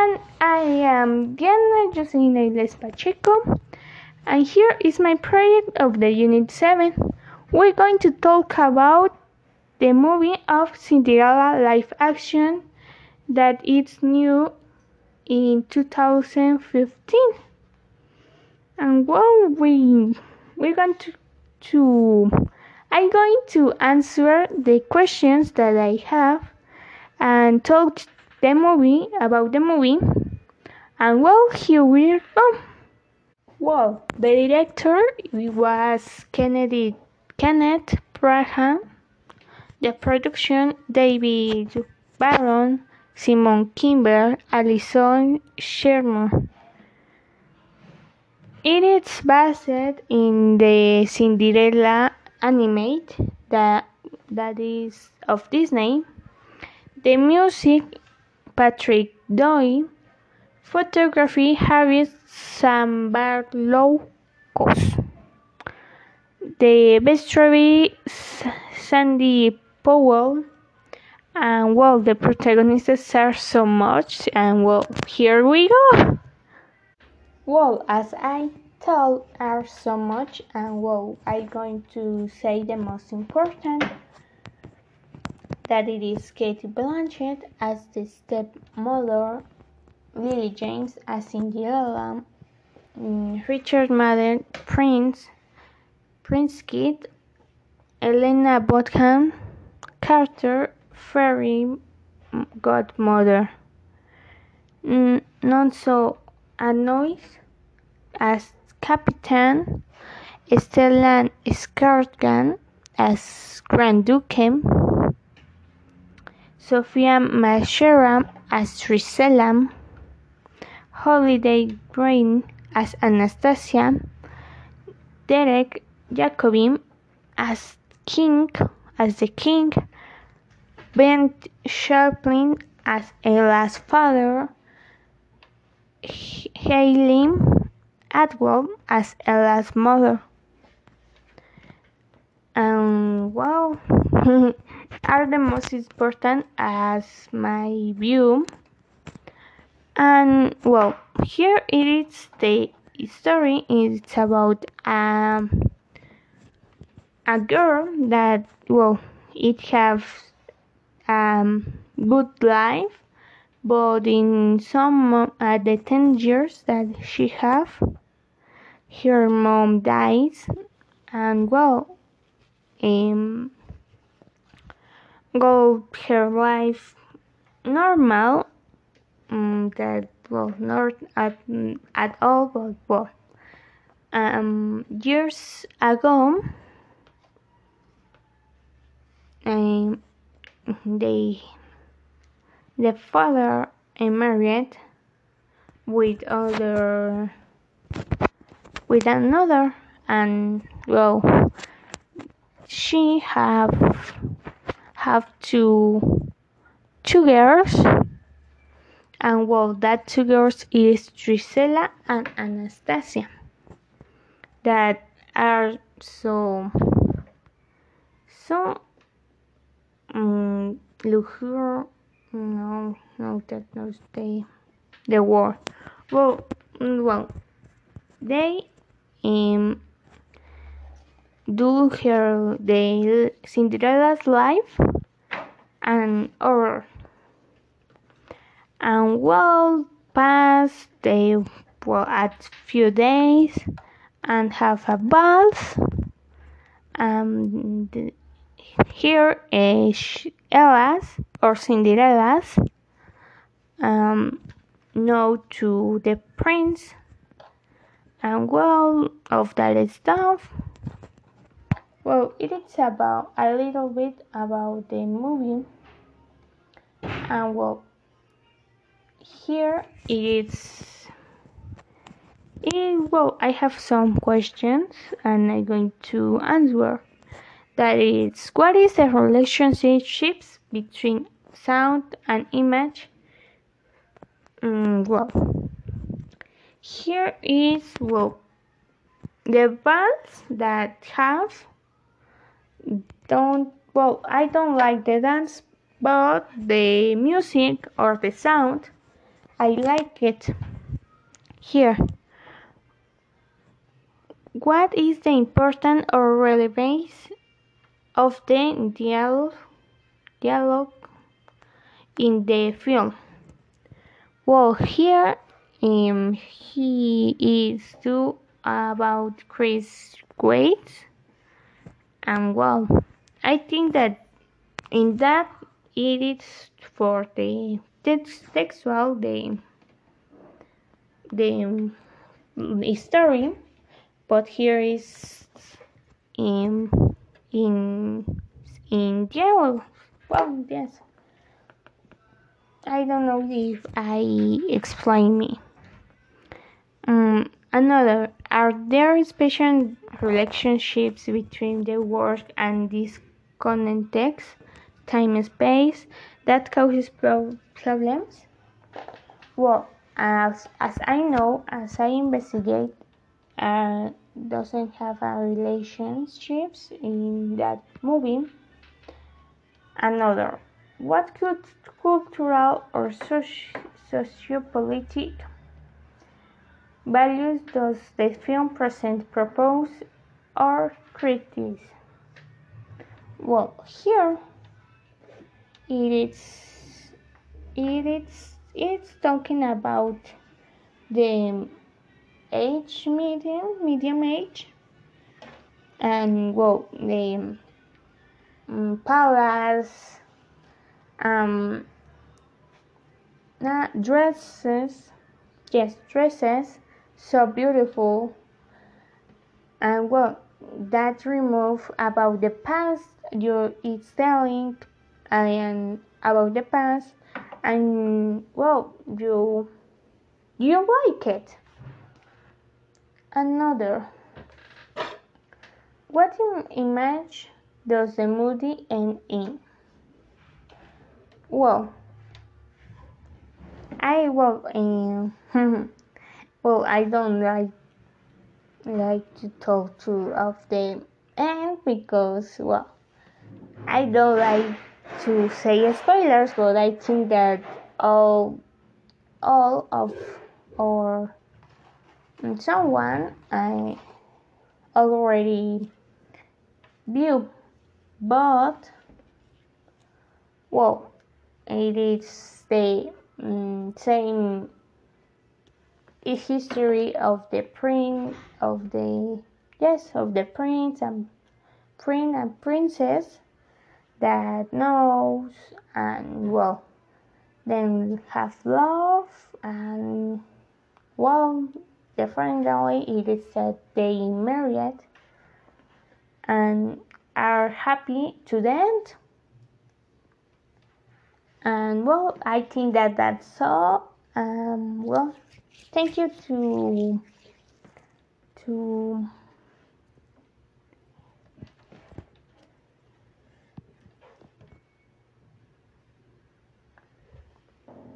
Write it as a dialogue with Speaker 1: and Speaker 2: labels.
Speaker 1: everyone, I am Diana Jocelyn Iles Pacheco, and here is my project of the Unit 7. We're going to talk about the movie of Cinderella live action that is new in 2015. And well, we we're going to, to I'm going to answer the questions that I have and talk the movie about the movie. And well, here we go. Well, the director was Kennedy Kenneth Branagh. The production David Barron, Simon Kimber, Allison Shearmur. It is based in the Cinderella animate that that is of Disney. The music Patrick Doyle, photography Haris Zambarloukos. The vestry Sandy Powell. And well, the protagonists are so much, and well, here we go. Well, as I told are so much, and well, I'm going to say the most important that it is Katie Blanchett as the stepmother, Lily James as Cinderella, mm, Richard Madden, Prince, Prince Kit, Elena Bonham Carter, Fairy Godmother. Mm, not so annoyed as Captain, Stellan Skarsgård as Grand Duke, Sophia McShera as Rizella, Holliday Green as Anastasia, Derek Jacobi as King, as the King, Ben Chaplin as Ella's father, Hayley Atwell as Ella's mother. And well, are the most important as my view. And well, here it is the story. It's about um, a girl that well, it have um, good life, but in some uh, the ten years that she have, her mom dies, and well, um, go her life normal um, that well not at, at all but well um, years ago um, they the father married with other with another and well she have have two two girls. And well that two girls is Drisella and Anastasia. That are so so um, luxur no no that knows the the word well well they um do her the Cinderella's life and or and well pass they well at few days and have a bath. And here is Ella's or Cinderella's um no to the prince. And well of that stuff well it is about a little bit about the movie. And well here it is it, well i have some questions and i'm going to answer. That is what is the relationships between sound and image? Mm, well here is well the bands that have don't well i don't like the dance but the music or the sound I like it. Here. What is the importance or relevance of the dialogue, dialogue in the film? Well, here um, he is too about Chris Grace, and well, I think that in that it is for the textual the the story, but here is in in in dialogue. Well, yes. I don't know if I explain me. Um, another, are there special relationships between the work and this context, time and space, that causes pro problems? Well, as, as I know, as I investigate, uh, doesn't have a relationships in that movie. Another, what could cultural or soci sociopolitical values does the film present, propose, or criticize? Well, here it is it is it's talking about the age medium medium age and well the um, palace um, dresses, yes, dresses, so beautiful. And well, that remove about the past, you it's telling and about the past, and well, you you like it. Another. What image does the movie end in? Well, I well, um, well, I don't like like to talk to of the end because well, I don't like to say spoilers, but I think that all all of or someone I already view, but well it is the um, same history of the prince of the yes of the prince and prince and princess that knows and well then have love and well the finally it is that they married and are happy to the end. And well i think that that's all. Um, well thank you to to